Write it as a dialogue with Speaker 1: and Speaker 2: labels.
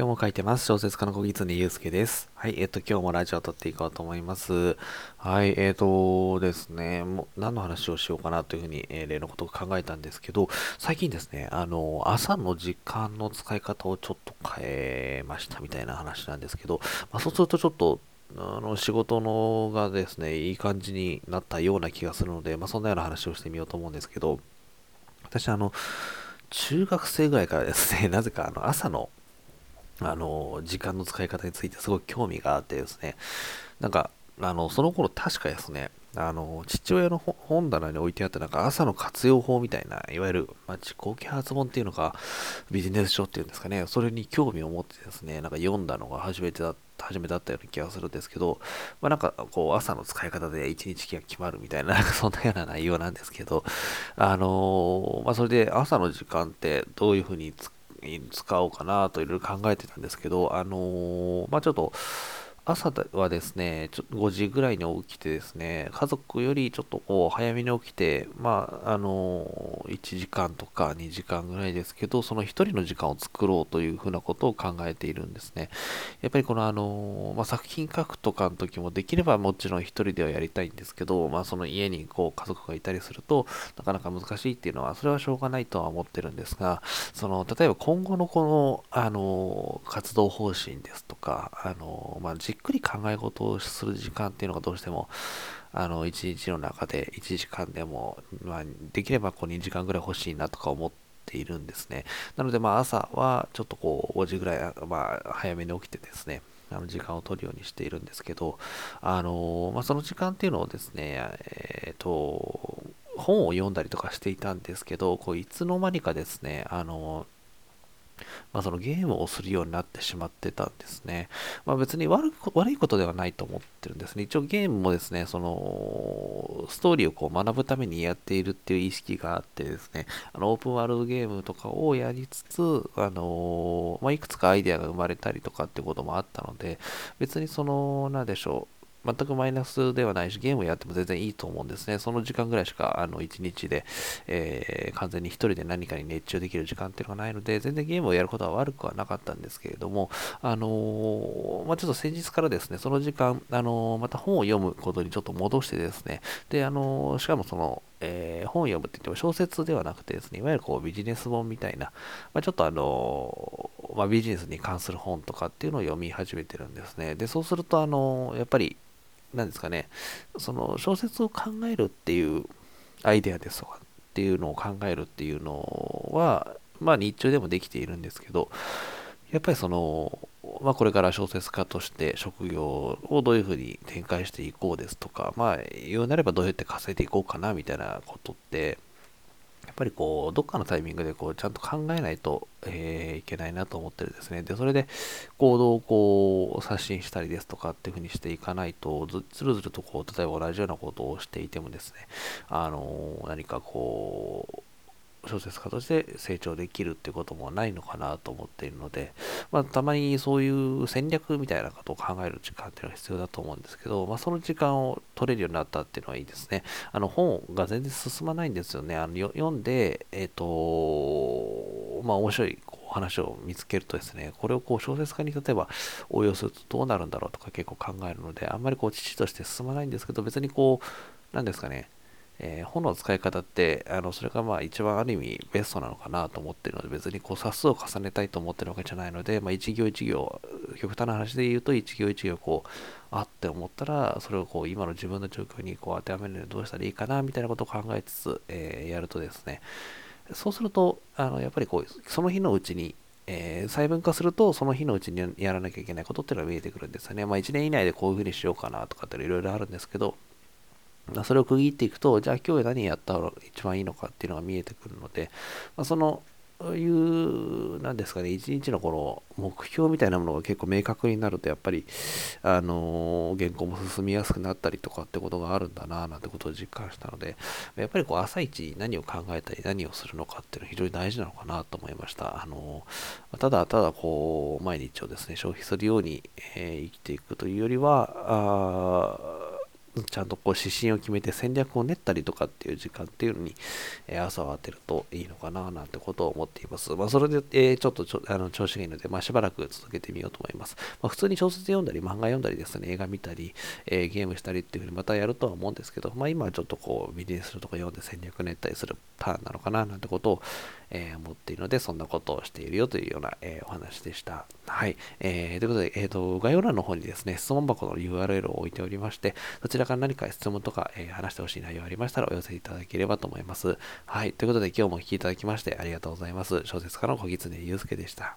Speaker 1: 今日も書いてます。小説家の小木常祐介です。はい、えっ、と、今日もラジオを撮っていこうと思います。はい、えっ、とですね、もう何の話をしようかなというふうに、えー、例のことを考えたんですけど、最近ですね、あの、朝の時間の使い方をちょっと変えましたみたいな話なんですけど、まあ、そうするとちょっと、あの仕事のがですね、いい感じになったような気がするので、まあ、そんなような話をしてみようと思うんですけど、私、あの、中学生ぐらいからですね、なぜかあの朝のあの、時間の使い方についてすごい興味があってですね、なんか、あの、その頃確かですね、あの、父親の本棚に置いてあったなんか朝の活用法みたいな、いわゆる、まあ、自己啓発本っていうのか、ビジネス書っていうんですかね、それに興味を持ってですね、なんか読んだのが初めてだった。初めだったような気がするんですけど、まあ、なんかこう朝の使い方で一日が決まるみたいな、なんかそんなような内容なんですけど、あのー、まあ、それで朝の時間ってどういうふうに使使おうかなといろいろ考えてたんですけど、あのー、まあちょっと、朝はですね、ちょっと5時ぐらいに起きてですね、家族よりちょっとこう早めに起きて、まあ、あの、1時間とか2時間ぐらいですけど、その1人の時間を作ろうというふうなことを考えているんですね。やっぱりこのあの、まあ、作品書くとかの時もできればもちろん1人ではやりたいんですけど、まあ、その家にこう家族がいたりすると、なかなか難しいっていうのは、それはしょうがないとは思ってるんですが、その、例えば今後のこの、あの、活動方針ですとか、あの、まあ、じっくり考え事をする時間っていうのがどうしても、あの、一日の中で1時間でも、まあ、できればこう2時間ぐらい欲しいなとか思っているんですね。なので、まあ、朝はちょっとこう、5時ぐらい、まあ、早めに起きてですね、あの時間を取るようにしているんですけど、あのまあ、その時間っていうのをですね、えっ、ー、と、本を読んだりとかしていたんですけど、こういつの間にかですね、あのまあ、そのゲームをするようになってしまってたんですね。まあ、別に悪悪いことではないと思ってるんですね。一応ゲームもですね、その、ストーリーをこう学ぶためにやっているっていう意識があってですね、あの、オープンワールドゲームとかをやりつつ、あのまあ、いくつかアイデアが生まれたりとかってこともあったので、別にその、なんでしょう、全くマイナスではないし、ゲームをやっても全然いいと思うんですね。その時間ぐらいしか、あの、1日で、えー、完全に一人で何かに熱中できる時間っていうのがないので、全然ゲームをやることは悪くはなかったんですけれども、あのー、まあ、ちょっと先日からですね、その時間、あのー、また本を読むことにちょっと戻してですね、で、あのしかもその、えー、本を読むって言っても小説ではなくてですね、いわゆるこうビジネス本みたいな、まあ、ちょっとあのまあ、ビジネスに関する本とかっていうのを読み始めてるんですね。で、そうすると、あのやっぱり、何ですかね、その小説を考えるっていうアイデアですとかっていうのを考えるっていうのは、まあ日中でもできているんですけど、やっぱりその、まあこれから小説家として職業をどういうふうに展開していこうですとか、まあ言うなればどうやって稼いでいこうかなみたいなことって、やっぱりこう、どっかのタイミングでこう、ちゃんと考えないと、えー、いけないなと思ってるんですね。で、それで行動をこう、刷新したりですとかっていうふうにしていかないと、ずずるずるとこう、例えば同じようなことをしていてもですね、あのー、何かこう、小説家として成長できるってこともないのかなと思っているので、まあ、たまにそういう戦略みたいなことを考える時間っていうのが必要だと思うんですけど、まあ、その時間を取れるようになったっていうのはいいですね。あの本が全然進まないんですよね。あの読んで、えっ、ー、と、まあ面白いこう話を見つけるとですね、これをこう小説家に例えば応用するとどうなるんだろうとか結構考えるので、あんまりこう父として進まないんですけど、別にこう、なんですかね、えー、本の使い方って、あのそれがまあ一番ある意味ベストなのかなと思ってるので、別にこう冊数を重ねたいと思ってるわけじゃないので、まあ、一行一行、極端な話で言うと一行一行こう、あって思ったら、それをこう今の自分の状況にこう当てはめるのにどうしたらいいかなみたいなことを考えつつ、えー、やるとですね、そうすると、あのやっぱりこう、その日のうちに、えー、細分化すると、その日のうちにやらなきゃいけないことっていうのが見えてくるんですよね。まあ1年以内でこういうふうにしようかなとかっていろいろあるんですけど、それを区切っていくと、じゃあ今日何やったら一番いいのかっていうのが見えてくるので、まあ、そのいう、なんですかね、一日のこの目標みたいなものが結構明確になると、やっぱり、あの原稿も進みやすくなったりとかってことがあるんだな、なんてことを実感したので、やっぱりこう、朝一何を考えたり何をするのかっていうのは非常に大事なのかなと思いました。あのただただこう、毎日をですね、消費するように、えー、生きていくというよりは、あちゃんとこう指針を決めて戦略を練ったりとかっていう時間っていうのに、え、朝を当てるといいのかななんてことを思っています。まあ、それで、え、ちょっとあの調子がいいので、まあ、しばらく続けてみようと思います。まあ、普通に小説読んだり、漫画読んだりですね、映画見たり、え、ゲームしたりっていうふうにまたやるとは思うんですけど、まあ、今はちょっとこうビジネスとか読んで戦略練ったりするターンなのかななんてことを、え、思っているので、そんなことをしているよというような、え、お話でした。はい。えー、ということで、えっ、ー、と、概要欄の方にですね、質問箱の URL を置いておりまして、そちらから何か質問とか、えー、話してほしい内容ありましたらお寄せいただければと思います。はい。ということで、今日もお聴きいただきましてありがとうございます。小説家の小狐祐介でした。